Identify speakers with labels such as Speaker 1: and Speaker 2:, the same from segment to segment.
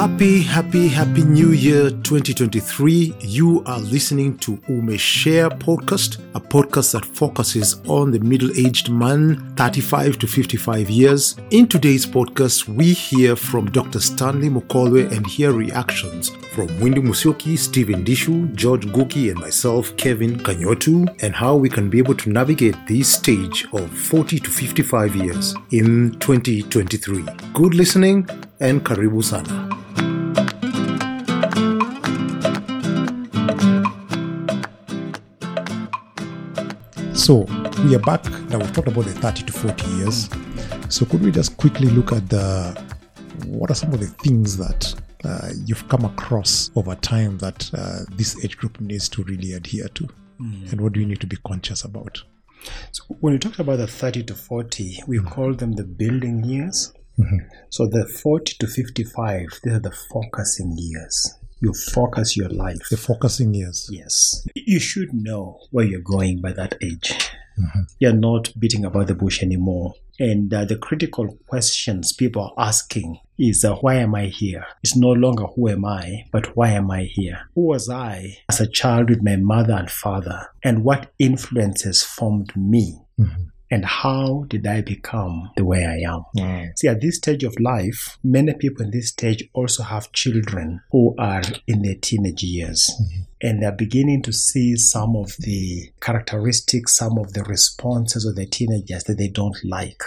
Speaker 1: Happy, happy, happy New Year 2023. You are listening to Ume Share Podcast, a podcast that focuses on the middle aged man, 35 to 55 years. In today's podcast, we hear from Dr. Stanley Mukolwe and hear reactions from Windu Musioki, Stephen Dishu, George Guki, and myself, Kevin Kanyotu, and how we can be able to navigate this stage of 40 to 55 years in 2023. Good listening and karibu sana. So we are back. Now we've talked about the 30 to 40 years. So could we just quickly look at the what are some of the things that uh, you've come across over time that uh, this age group needs to really adhere to, and what do you need to be conscious about?
Speaker 2: So when we talk about the 30 to 40, we call them the building years.
Speaker 1: Mhm.
Speaker 2: So the 40 to 55, these are the focusing years. You focus your life.
Speaker 1: The focusing years.
Speaker 2: Yes. You should know where you're going by that age.
Speaker 1: Mhm.
Speaker 2: You're not beating about the bush anymore. And uh, the critical questions people are asking is uh, why am I here? It's no longer who am I, but why am I here? Who was I as a child with my mother and father? And what influences formed me?
Speaker 1: Mhm.
Speaker 2: And how did I become the way I am?
Speaker 1: Mm.
Speaker 2: See, at this stage of life, many people in this stage also have children who are in their teenage years. And they're beginning to see some of the characteristics, some of the responses of the teenagers that they don't like.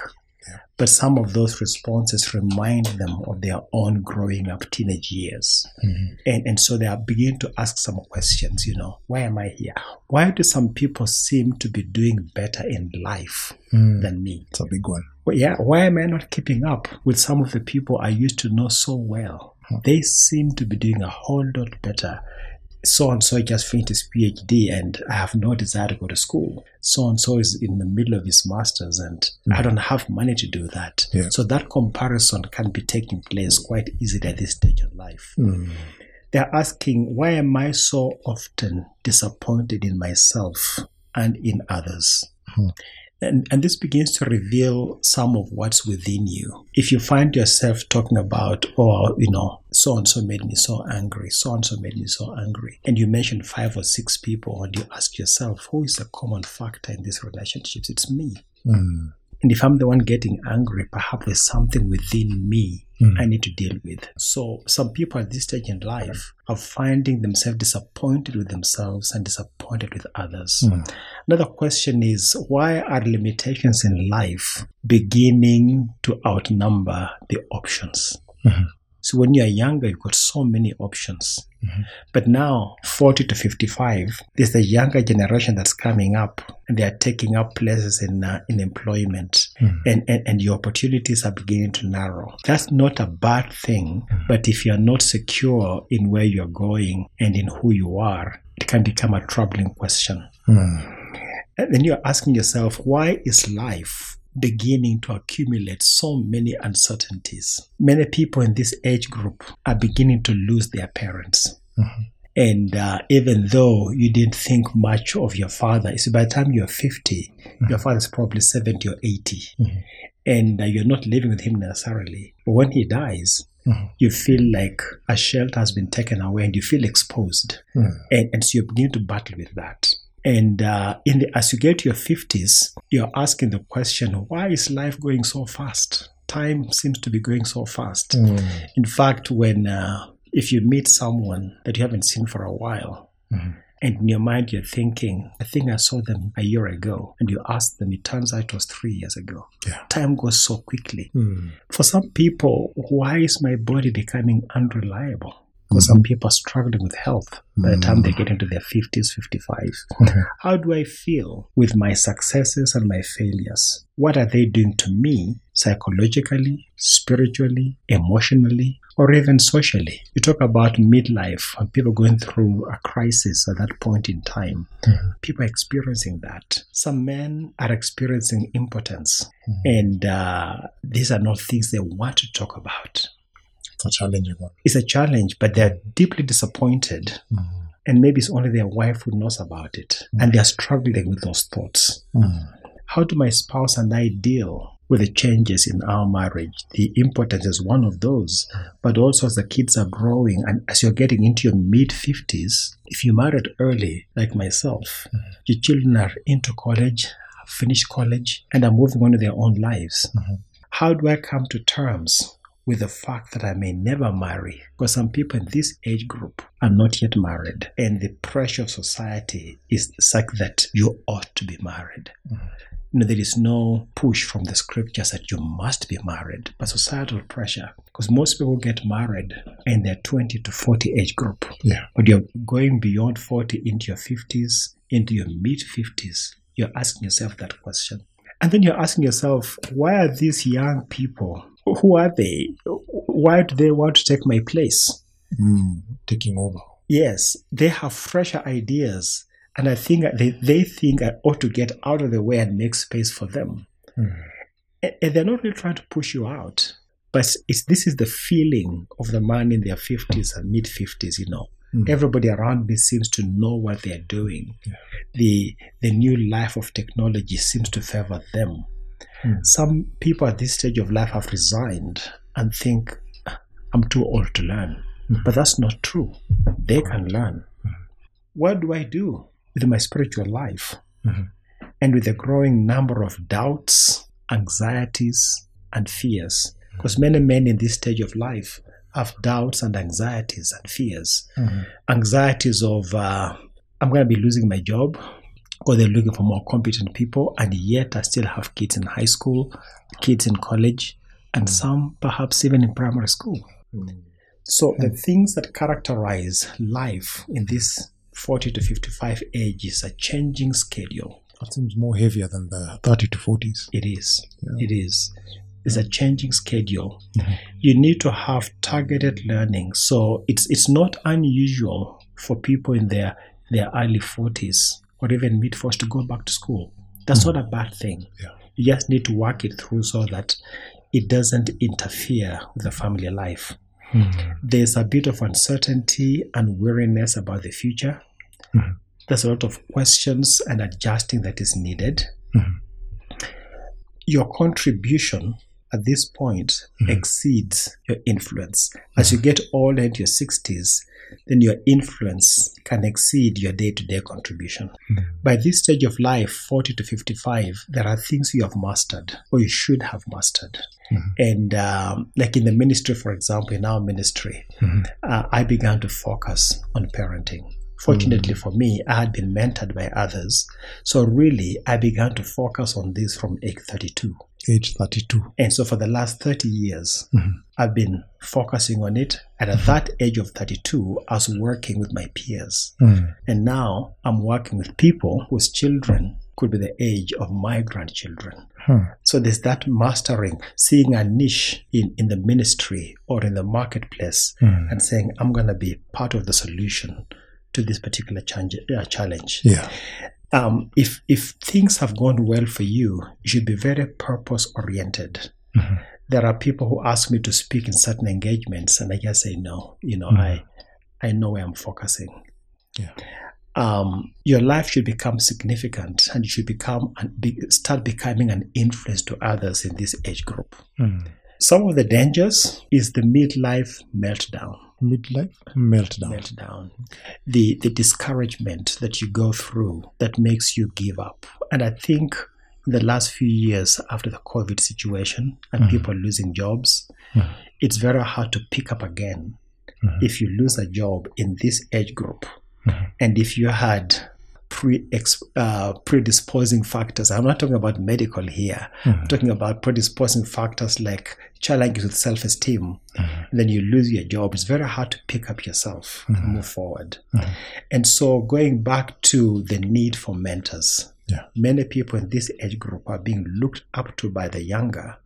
Speaker 2: But some of those responses remind them of their own growing up teenage years.
Speaker 1: Mhm.
Speaker 2: And, and so they are beginning to ask some questions, you know, why am I here? Why do some people seem to be doing better in life
Speaker 1: Mm.
Speaker 2: than me?
Speaker 1: It's a big one.
Speaker 2: Well, yeah, why am I not keeping up with some of the people I used to know so well? They seem to be doing a whole lot better. So and so just finished his PhD, and I have no desire to go to school. So and so is in the middle of his master's, and I don't have money to do that.
Speaker 1: Yeah.
Speaker 2: So that comparison can be taking place quite easily at this stage of life.
Speaker 1: Mm.
Speaker 2: They're asking, why am I so often disappointed in myself and in others?
Speaker 1: Hmm.
Speaker 2: And, and this begins to reveal some of what's within you. If you find yourself talking about, oh, you know, so and so made me so angry, so and so made me so angry, and you mention five or six people, and you ask yourself, who is the common factor in these relationships? It's me.
Speaker 1: Mm.
Speaker 2: And if I'm the one getting angry, perhaps there's something within me
Speaker 1: Mm.
Speaker 2: I need to deal with. So some people at this stage in life are finding themselves disappointed with themselves and disappointed with others.
Speaker 1: Mm.
Speaker 2: Another question is why are limitations in life beginning to outnumber the options?
Speaker 1: Mhm.
Speaker 2: So when you're younger, you've got so many options.
Speaker 1: Mhm.
Speaker 2: But now, 40 to 55, there's the younger generation that's coming up and they are taking up places in, uh, in employment
Speaker 1: Mm.
Speaker 2: and, and, and your opportunities are beginning to narrow. That's not a bad thing, but if you're not secure in where you're going and in who you are, it can become a troubling question.
Speaker 1: Mm.
Speaker 2: And then you're asking yourself, why is life beginning to accumulate so many uncertainties? Many people in this age group are beginning to lose their parents.
Speaker 1: Mhm.
Speaker 2: And uh, even though you didn't think much of your father, see, by the time you're 50, your father's probably 70 or 80.
Speaker 1: Mhm.
Speaker 2: And uh, you're not living with him necessarily. But when he dies,
Speaker 1: Mhm.
Speaker 2: you feel like a shelter has been taken away and you feel exposed
Speaker 1: Mm.
Speaker 2: and, and so you begin to battle with that. And uh, in the, as you get to your 50s, you're asking the question, why is life going so fast? Time seems to be going so fast.
Speaker 1: Mm.
Speaker 2: In fact, when uh, if you meet someone that you haven't seen for a while,
Speaker 1: Mhm.
Speaker 2: and in your mind you're thinking, I think I saw them a year ago, and you ask them, it turns out it was three years ago.
Speaker 1: Yeah.
Speaker 2: Time goes so quickly.
Speaker 1: Mm.
Speaker 2: For some people, why is my body becoming unreliable? Because some people are struggling with health by the time they get into their 50s, 55.
Speaker 1: Mhm.
Speaker 2: How do I feel with my successes and my failures? What are they doing to me psychologically, spiritually, emotionally, or even socially? You talk about midlife and people going through a crisis at that point in time.
Speaker 1: Mhm.
Speaker 2: People are experiencing that. Some men are experiencing impotence, and uh, these are not things they want to talk about.
Speaker 1: It's a challenging one.
Speaker 2: It's a challenge, but they're deeply disappointed
Speaker 1: Mm.
Speaker 2: and maybe it's only their wife who knows about it and they're struggling with those thoughts
Speaker 1: Mm.
Speaker 2: how do my spouse and i deal with the changes in our marriage. The importance is one of those. But also, as the kids are growing and as you're getting into your mid 50s, if you married early, like myself, your children are into college, finished college, and are moving on to their own lives. How do I come to terms with the fact that I may never marry? Because some people in this age group are not yet married, and the pressure of society is such that you ought to be married. Mm. You know, there is no push from the scriptures that you must be married, but societal pressure. Because most people get married in their 20 to 40 age group.
Speaker 1: Yeah.
Speaker 2: But you're going beyond 40 into your 50s, into your mid 50s. You're asking yourself that question. And then you're asking yourself, why are these young people? Who are they? Why do they want to take my place?
Speaker 1: Mm, taking over.
Speaker 2: Yes, they have fresher ideas. And I think they, they think I ought to get out of the way and make space for them.
Speaker 1: Mm.
Speaker 2: And they're not really trying to push you out. But it's, this is the feeling of the man in their 50s and mid 50s, you know.
Speaker 1: Mm.
Speaker 2: Everybody around me seems to know what they're doing.
Speaker 1: Yeah.
Speaker 2: The, the new life of technology seems to favor them.
Speaker 1: Mm.
Speaker 2: Some people at this stage of life have resigned and think, I'm too old to learn.
Speaker 1: Mm.
Speaker 2: But that's not true. They can learn. What do I do with my spiritual life?
Speaker 1: Mhm.
Speaker 2: And with the growing number of doubts, anxieties, and fears. Because many men in this stage of life have doubts and anxieties and fears.
Speaker 1: Mhm.
Speaker 2: Anxieties of, uh, I'm going to be losing my job, or they're looking for more competent people, and yet I still have kids in high school, kids in college, and some perhaps even in primary school.
Speaker 1: Mm.
Speaker 2: So the things that characterize life in this 40 to 55 age is a changing schedule.
Speaker 1: That seems more heavier than the 30 to 40s.
Speaker 2: It is.
Speaker 1: Yeah.
Speaker 2: It is. It's a changing schedule.
Speaker 1: Mhm.
Speaker 2: You need to have targeted learning. So it's it's not unusual for people in their their early 40s or even mid 40s to go back to school. That's not a bad thing.
Speaker 1: Yeah.
Speaker 2: You just need to work it through so that it doesn't interfere with the family life.
Speaker 1: Mm.
Speaker 2: there's a bit of uncertainty and weariness about the future.
Speaker 1: Mhm.
Speaker 2: There's a lot of questions and adjusting that is needed.
Speaker 1: Mhm.
Speaker 2: Your contribution at this point
Speaker 1: Mhm.
Speaker 2: exceeds your influence. As you get older into your 60s, then your influence can exceed your day to day contribution.
Speaker 1: Mhm.
Speaker 2: By this stage of life, 40 to 55, there are things you have mastered or you should have mastered.
Speaker 1: Mhm.
Speaker 2: And um, like in the ministry, for example, in our ministry,
Speaker 1: Mhm.
Speaker 2: uh, I began to focus on parenting. Fortunately for me, I had been mentored by others. So really, I began to focus on this from age 32.
Speaker 1: Age 32.
Speaker 2: And so for the last 30 years,
Speaker 1: Mhm.
Speaker 2: I've been focusing on it. And at that age of 32, I was working with my peers.
Speaker 1: Mm.
Speaker 2: And now I'm working with people whose children could be the age of my grandchildren.
Speaker 1: Huh.
Speaker 2: So there's that mastering, seeing a niche in, in the ministry or in the marketplace
Speaker 1: Mm.
Speaker 2: and saying, I'm going to be part of the solution to this particular change, uh, challenge.
Speaker 1: Yeah.
Speaker 2: Um, if, if things have gone well for you, you should be very purpose oriented.
Speaker 1: Mhm.
Speaker 2: There are people who ask me to speak in certain engagements, and I just say no. You know,
Speaker 1: Mhm.
Speaker 2: I, I know where I'm focusing.
Speaker 1: Yeah.
Speaker 2: Um, your life should become significant, and you should become and be, start becoming an influence to others in this age group.
Speaker 1: Mm.
Speaker 2: Some of the dangers is the midlife meltdown.
Speaker 1: Midlife meltdown.
Speaker 2: Meltdown. The the discouragement that you go through that makes you give up. And I think in the last few years after the COVID situation and
Speaker 1: Mhm.
Speaker 2: people losing jobs,
Speaker 1: Mhm.
Speaker 2: it's very hard to pick up again
Speaker 1: Mhm.
Speaker 2: if you lose a job in this age group.
Speaker 1: Mhm.
Speaker 2: And if you had pre uh, predisposing factors, I'm not talking about medical here. I'm
Speaker 1: Mhm.
Speaker 2: talking about predisposing factors like challenges with self-esteem.
Speaker 1: Mhm.
Speaker 2: Then you lose your job. It's very hard to pick up yourself and
Speaker 1: Mhm.
Speaker 2: move forward.
Speaker 1: Mhm.
Speaker 2: And so, going back to the need for mentors,
Speaker 1: Yeah.
Speaker 2: many people in this age group are being looked up to by the younger,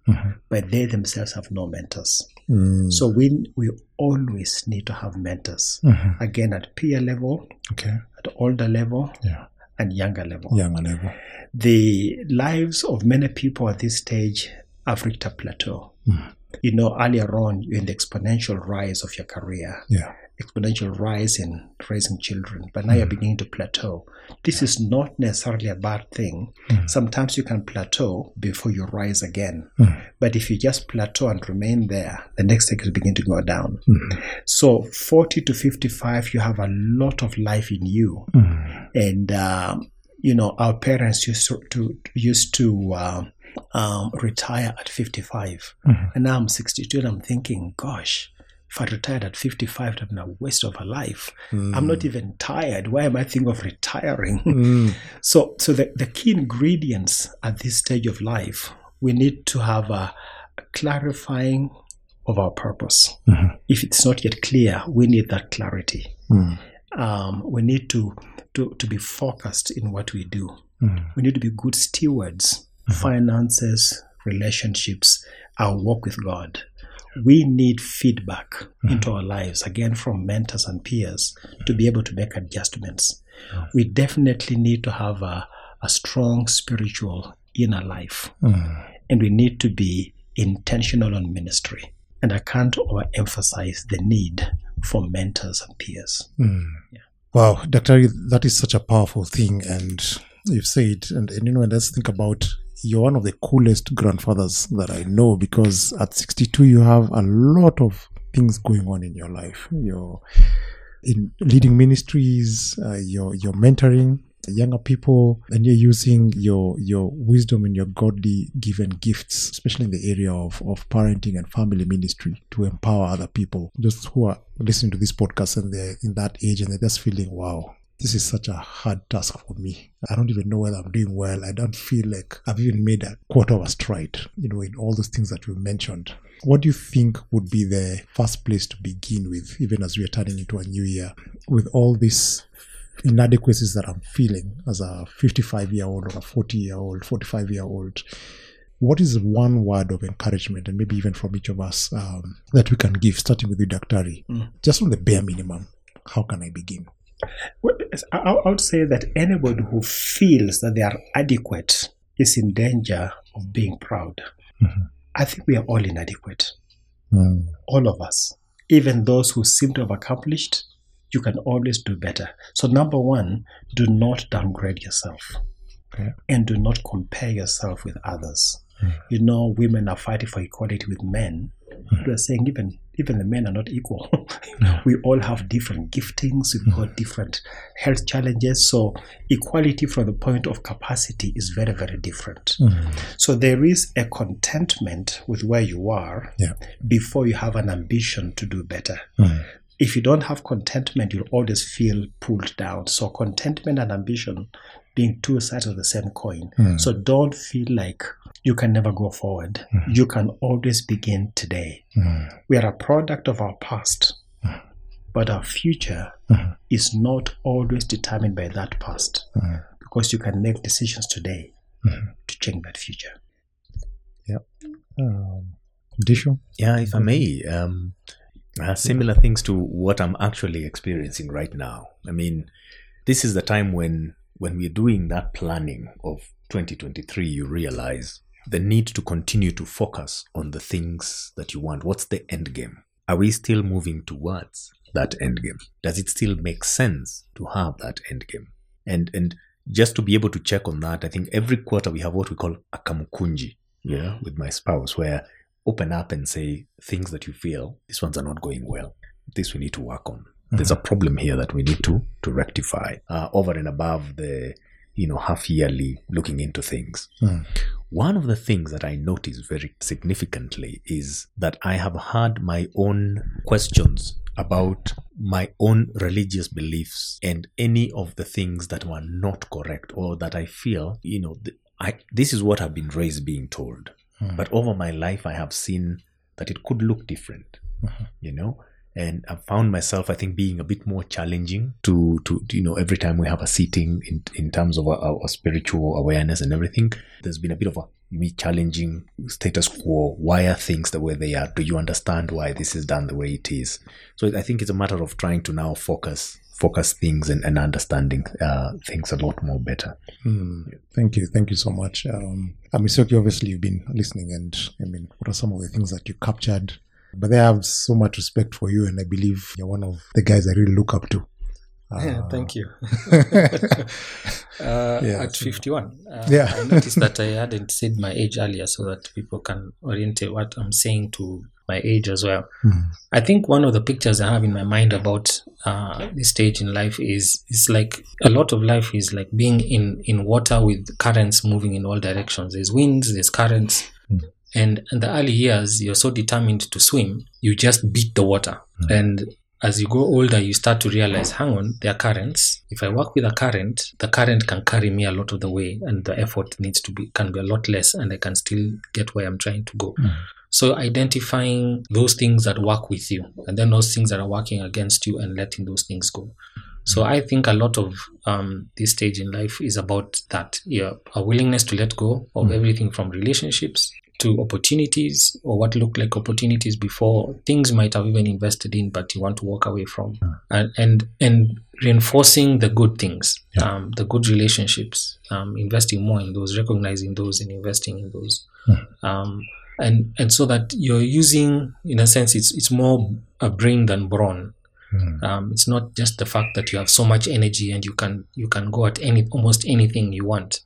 Speaker 2: but they themselves have no mentors.
Speaker 1: Mm.
Speaker 2: So we we always need to have mentors.
Speaker 1: Mhm.
Speaker 2: Again, at peer level,
Speaker 1: Okay.
Speaker 2: at older level,
Speaker 1: Yeah.
Speaker 2: and younger level.
Speaker 1: Younger level.
Speaker 2: The lives of many people at this stage have reached a plateau.
Speaker 1: Mm.
Speaker 2: You know, earlier on, you're in the exponential rise of your career.
Speaker 1: Yeah.
Speaker 2: Exponential rise in raising children, but now you're beginning to plateau. This is not necessarily a bad thing. Sometimes you can plateau before you rise again. But if you just plateau and remain there, the next thing will begin to go down. So 40 to 55, you have a lot of life in you. And, um, you know, our parents used to, used to um, um, retire at 55. And now I'm 62 and I'm thinking, gosh, if I retired at 55, it would have been a waste of a life. I'm not hmm. even tired. Why am I thinking of retiring? Hmm. so, so the, the key ingredients at this stage of life, we need to have a clarifying of our purpose. Mm-hmm. If it's not yet clear, we need that clarity. Hmm. Um, we need to, to, to be focused in what we do. We need to be good stewards, mm-hmm. finances, relationships, our work with God. We need feedback mm-hmm. into our lives, again, from mentors and peers, to be able to make adjustments. Mm-hmm. We definitely need to have a, a strong spiritual inner life, mm-hmm. and we need to be intentional on ministry. And I can't overemphasize the need for mentors and peers.
Speaker 1: Wow, Dr. That is such a powerful thing. And you've said, and, and you know, let's think about you're one of the coolest grandfathers that I know because at 62, you have a lot of things going on in your life. You're in leading ministries, uh, you're, you're mentoring younger people, and you're using your your wisdom and your godly given gifts, especially in the area of, of parenting and family ministry, to empower other people. Just who are listening to this podcast and they're in that age and they're just feeling, wow, this is such a hard task for me. I don't even know whether I'm doing well. I don't feel like I've even made a quarter of a stride, you know, in all those things that you mentioned. What do you think would be the first place to begin with, even as we are turning into a new year, with all these inadequacies that I'm feeling as a 55 year old or a 40 year old, 45 year old? What is one word of encouragement, and maybe even from each of us, um, that we can give, starting with you, Dr. Daktari, just on the bare minimum? How can I begin?
Speaker 2: Well, I I would say that anybody who feels that they are adequate is in danger of being proud. Mm-hmm. I think we are all inadequate, mm. all of us. Even those who seem to have accomplished, you can always do better. So, number one, do not downgrade yourself
Speaker 1: Okay.
Speaker 2: and do not compare yourself with others. Mm. You know, women are fighting for equality with men. Mm. They are saying even even the men are not equal. we all have different giftings. We've got mm-hmm. different health challenges. So equality from the point of capacity is very very different. Mm-hmm. So there is a contentment with where you are
Speaker 1: Yeah.
Speaker 2: before you have an ambition to do better. Mm-hmm. If you don't have contentment, you'll always feel pulled down. So contentment and ambition being two sides of the same coin. So don't feel like you can never go forward. You can always begin today. We are a product of our past, but our future is not always determined by that past because you can make decisions today to change that future. Yeah.
Speaker 1: Um, Dishu?
Speaker 3: Yeah, if I may, um, uh, similar things to what I'm actually experiencing right now. I mean, this is the time when when we're doing that planning of 2023, you realize the need to continue to focus on the things that you want. What's the end game? Are we still moving towards that end game? Does it still make sense to have that end game? And and just to be able to check on that, I think every quarter we have what we call a kamukunji, yeah, with my spouse, where open up and say things that you feel these ones are not going well. This we need to work on. There's a problem here that we need to to rectify uh, over and above the you know half yearly looking into things. Hmm. One of the things that I notice very significantly is that I have had my own questions about my own religious beliefs and any of the things that were not correct or that I feel, you know, th- I, this is what I've been raised being told. Hmm. But over my life, I have seen that it could look different, mm-hmm. you know? And I've found myself, I think, being a bit more challenging to, to you know, every time we have a sitting in, in terms of our, our spiritual awareness and everything, there's been a bit of a me challenging status quo. Why are things the way they are? Do you understand why this is done the way it is? So I think it's a matter of trying to now focus focus things and, and understanding uh, things a lot more better.
Speaker 1: Hmm. Thank you. Thank you so much. Um, Amisoki, obviously, you've been listening, and I mean, what are some of the things that you captured But I have so much respect for you, and I believe you're one of the guys I really look up to.
Speaker 4: Yeah,
Speaker 1: Uh,
Speaker 4: thank you. uh,
Speaker 1: Yeah,
Speaker 4: at 51, uh,
Speaker 1: Yeah.
Speaker 4: I noticed that I hadn't said my age earlier so that people can orientate what I'm saying to my age as well.
Speaker 1: Hmm.
Speaker 4: I think one of the pictures I have in my mind about uh, this stage in life is is like a lot of life is like being in in water with currents moving in all directions. There's winds, there's currents,
Speaker 1: Mm.
Speaker 4: And in the early years you're so determined to swim, you just beat the water. Mm. And as you grow older, you start to realize, hang on, there are currents. If I work with a current, the current can carry me a lot of the way, and the effort needs to be can be a lot less, and I can still get where I'm trying to go. Mm. So identifying those things that work with you, and then those things that are working against you, and letting those things go. So I think a lot of um, this stage in life is about that, yeah, a willingness to let go of mm. everything from relationships to opportunities or what looked like opportunities before things might have even invested in, but you want to walk away from, and and and reinforcing the good things,
Speaker 1: Yeah.
Speaker 4: um, the good relationships, um, investing more in those, recognizing those, and investing in those. Um, and and so that you're using in a sense it's it's more a brain than brawn.
Speaker 1: Hmm.
Speaker 4: um, it's not just the fact that you have so much energy and you can you can go at any almost anything you want.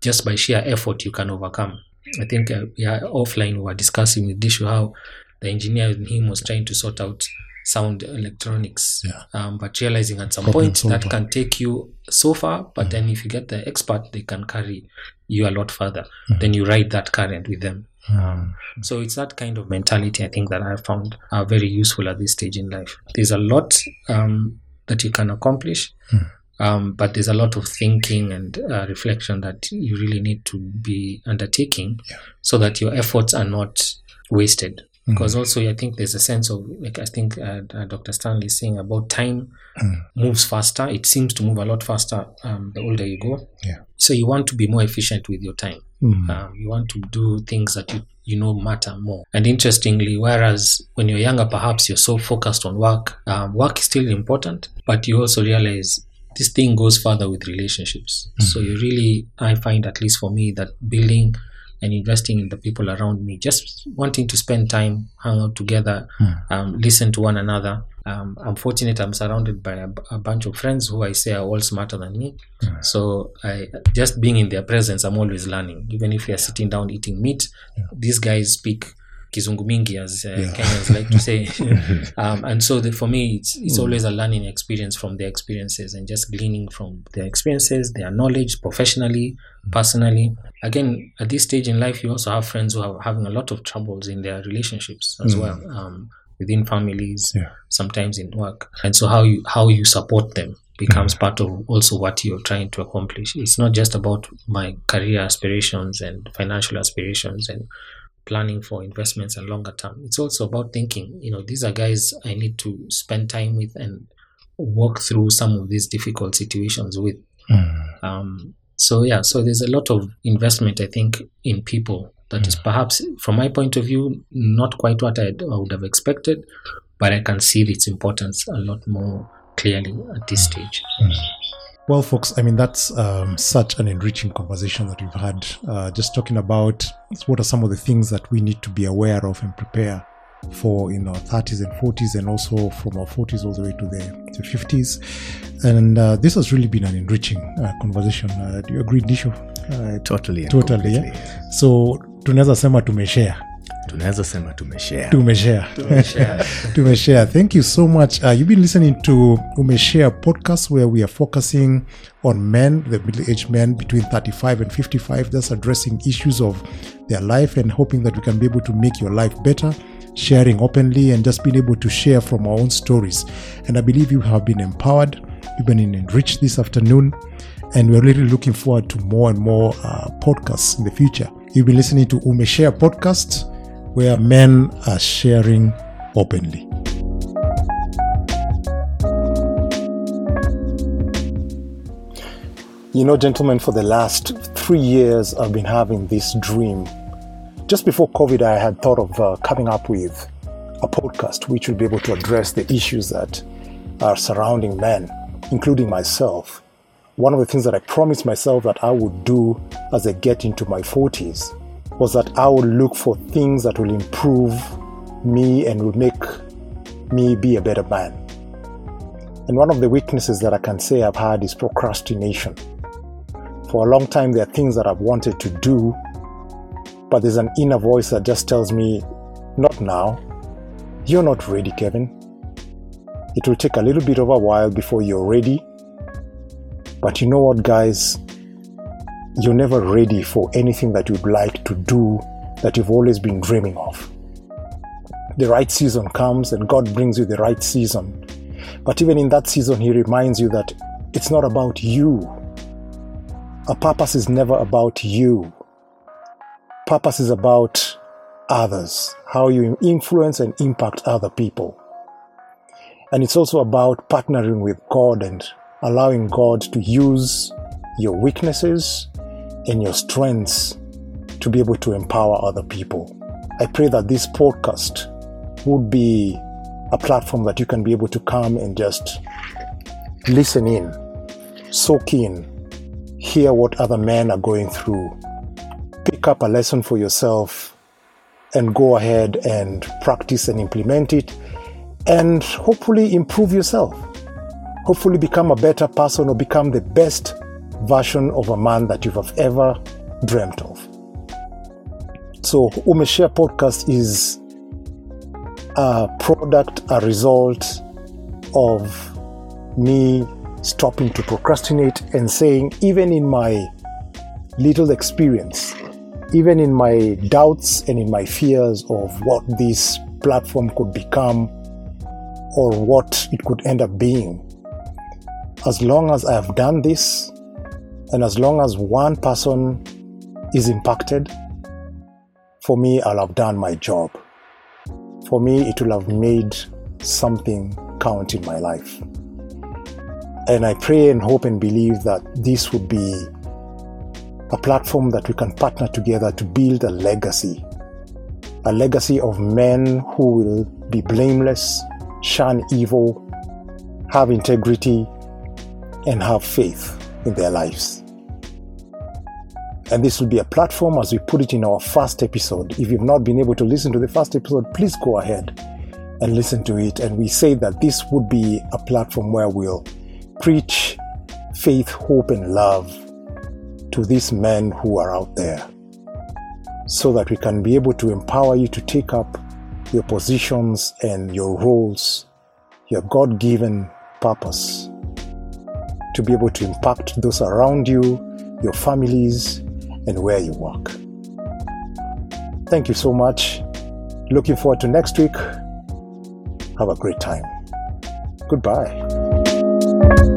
Speaker 4: Just by sheer effort you can overcome i think uh, yeah offline we were discussing with dishu how the engineer in him was trying to sort out sound electronics.
Speaker 1: Yeah.
Speaker 4: um, but realizing at some
Speaker 1: Problem
Speaker 4: point that can take you so far but then if you get the expert they can carry you a lot further. Then you ride that current with them.
Speaker 1: Hmm.
Speaker 4: so it's that kind of mentality I think that I found are very useful at this stage in life. There's a lot um, that you can accomplish, um, but there's a lot of thinking and uh, reflection that you really need to be undertaking, so that your efforts are not wasted. Because also, I think there's a sense of like I think uh, uh, Dr. Stanley is saying about time moves faster. It seems to move a lot faster um, the older you go.
Speaker 1: Yeah.
Speaker 4: So you want to be more efficient with your time.
Speaker 1: Hmm.
Speaker 4: Um, you want to do things that you, you know matter more. And interestingly, whereas when you're younger, perhaps you're so focused on work, um, work is still important, but you also realize this thing goes further with relationships. So you really, I find, at least for me, that building and investing in the people around me, just wanting to spend time, hang out together, um, listen to one another. Um, I'm fortunate I'm surrounded by a, a bunch of friends who I say are all smarter than me. So I just being in their presence, I'm always learning. Even if we are sitting down eating meat, these guys speak kizungu mingi, as uh,
Speaker 1: Yeah.
Speaker 4: Kenyans like to say. um, and so the, for me, it's, it's always a learning experience from their experiences and just gleaning from their experiences, their knowledge, professionally, personally. Again, at this stage in life, you also have friends who are having a lot of troubles in their relationships as well. Um, within families,
Speaker 1: Yeah.
Speaker 4: sometimes in work, and so how you how you support them becomes part of also what you're trying to accomplish. It's not just about my career aspirations and financial aspirations and planning for investments and longer term. It's also about thinking, you know, these are guys I need to spend time with and work through some of these difficult situations with. Hmm. Um, so yeah, so there's a lot of investment I think in people that is hmm. perhaps from my point of view not quite what I'd, I would have expected, but I can see its importance a lot more clearly at this hmm. stage.
Speaker 1: Well, folks, I mean, that's um, such an enriching conversation that we've had. Uh, just talking about what are some of the things that we need to be aware of and prepare for in our 30s and 40s, and also from our 40s all the way to the, to 50s. And uh, this has really been an enriching uh, conversation. Uh, do you agree, Nisho? Uh,
Speaker 3: totally
Speaker 1: totally, yeah. So tunaweza sema tumeshare
Speaker 3: tunaweza sema tumeshare.
Speaker 1: Tumeshare.
Speaker 4: Tumeshare.
Speaker 1: tumeshare. Thank you so much. Uh, you've been listening to umeshare podcast where we are focusing on men the middle-aged men between 35 and 55 that's addressing issues of their life and hoping that we can be able to make your life better sharing openly and just being able to share from our own stories. And i believe you have been empowered. You've been enriched this afternoon. And we're really looking forward to more and more uh, podcasts in the future. You've been listening to umeshare podcast where men are sharing openly. You know, gentlemen, for the last three years, I've been having this dream. Just before COVID, I had thought of uh, coming up with a podcast which would be able to address the issues that are surrounding men, including myself. One of the things that I promised myself that I would do as I get into my 40s was that I would look for things that will improve me and will make me be a better man. And one of the weaknesses that I can say I've had is procrastination. For a long time, there are things that I've wanted to do, but there's an inner voice that just tells me, not now. You're not ready, Kevin. It will take a little bit of a while before you're ready. But you know what, guys? You're never ready for anything that you'd like to do that you've always been dreaming of. The right season comes and God brings you the right season. But even in that season, He reminds you that it's not about you. A purpose is never about you. Purpose is about others, how you influence and impact other people. And it's also about partnering with God and allowing God to use your weaknesses and your strengths to be able to empower other people. I pray that this podcast would be a platform that you can be able to come and just listen in, soak in, hear what other men are going through, pick up a lesson for yourself, and go ahead and practice and implement it, and hopefully improve yourself. Hopefully, become a better person or become the best version of a man that you've ever dreamt of. So, Umeshare Podcast is a product, a result of me stopping to procrastinate and saying, even in my little experience, even in my doubts and in my fears of what this platform could become or what it could end up being, as long as I have done this and as long as one person is impacted, for me, I'll have done my job for me, it will have made something count in my life. And I pray and hope and believe that this would be a platform that we can partner together to build a legacy. A legacy of men who will be blameless, shun evil, have integrity, and have faith in their lives. And this will be a platform as we put it in our first episode. If you've not been able to listen to the first episode, please go ahead and listen to it. And we say that this would be a platform where we'll preach faith, hope, and love to these men who are out there so that we can be able to empower you to take up your positions and your roles, your God given purpose to be able to impact those around you, your families, and where you work. Thank you so much. Looking forward to next week. Have a great time. Goodbye.